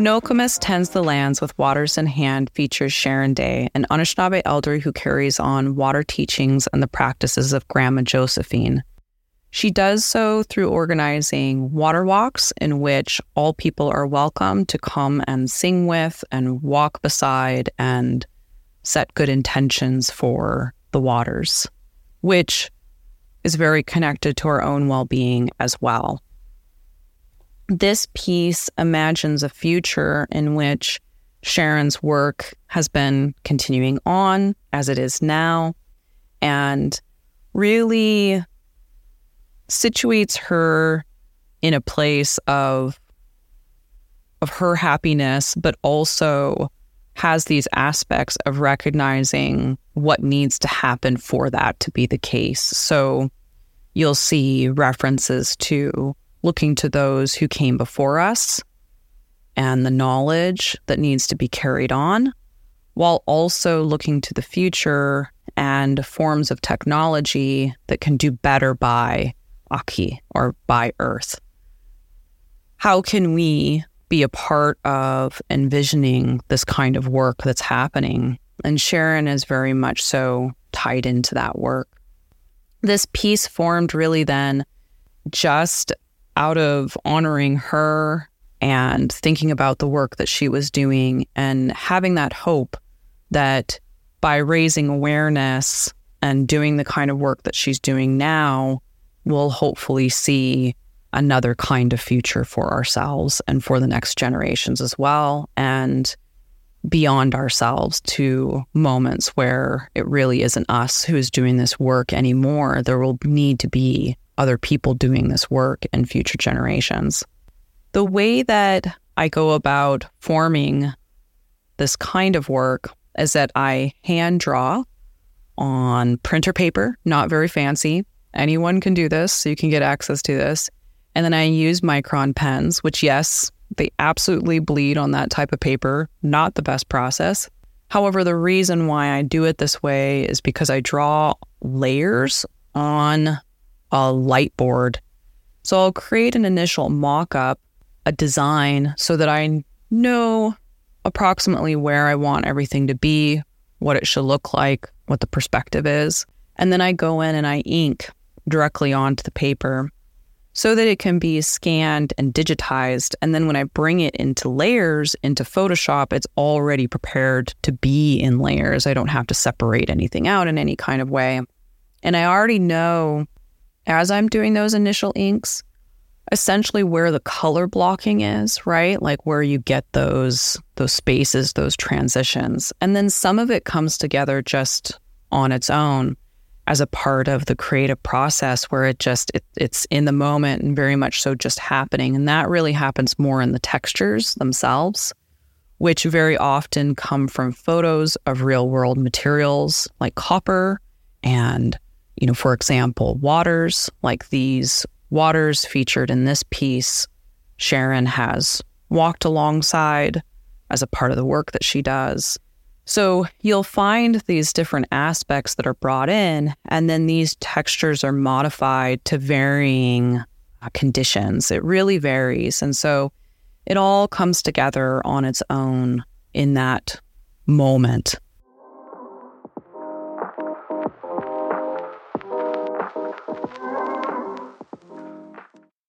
Nokomis Tends the Lands with Waters in Hand features Sharon Day, an Anishinaabe elder who carries on water teachings and the practices of Grandma Josephine. She does so through organizing water walks in which all people are welcome to come and sing with and walk beside and set good intentions for the waters, which is very connected to our own well being as well. This piece imagines a future in which Sharon's work has been continuing on as it is now and really situates her in a place of of her happiness but also has these aspects of recognizing what needs to happen for that to be the case. So you'll see references to looking to those who came before us and the knowledge that needs to be carried on, while also looking to the future and forms of technology that can do better by Aki or by Earth. How can we be a part of envisioning this kind of work that's happening? And Sharon is very much so tied into that work. This piece formed really then just out of honoring her and thinking about the work that she was doing and having that hope that by raising awareness and doing the kind of work that she's doing now, we'll hopefully see another kind of future for ourselves and for the next generations as well. And beyond ourselves to moments where it really isn't us who's doing this work anymore. There will need to be other people doing this work in future generations. The way that I go about forming this kind of work is that I hand draw on printer paper, not very fancy. Anyone can do this, so you can get access to this. And then I use micron pens, which, yes, they absolutely bleed on that type of paper. Not the best process. However, the reason why I do it this way is because I draw layers on a light board. So I'll create an initial mock up, a design, so that I know approximately where I want everything to be, what it should look like, what the perspective is. And then I go in and I ink directly onto the paper so that it can be scanned and digitized. And then when I bring it into layers into Photoshop, it's already prepared to be in layers. I don't have to separate anything out in any kind of way. And I already know as I'm doing those initial inks, essentially where the color blocking is, right? Like where you get those those spaces, those transitions. And then some of it comes together just on its own as a part of the creative process where it just it, it's in the moment and very much so just happening and that really happens more in the textures themselves which very often come from photos of real world materials like copper and you know, for example, waters like these waters featured in this piece, Sharon has walked alongside as a part of the work that she does. So you'll find these different aspects that are brought in, and then these textures are modified to varying uh, conditions. It really varies. And so it all comes together on its own in that moment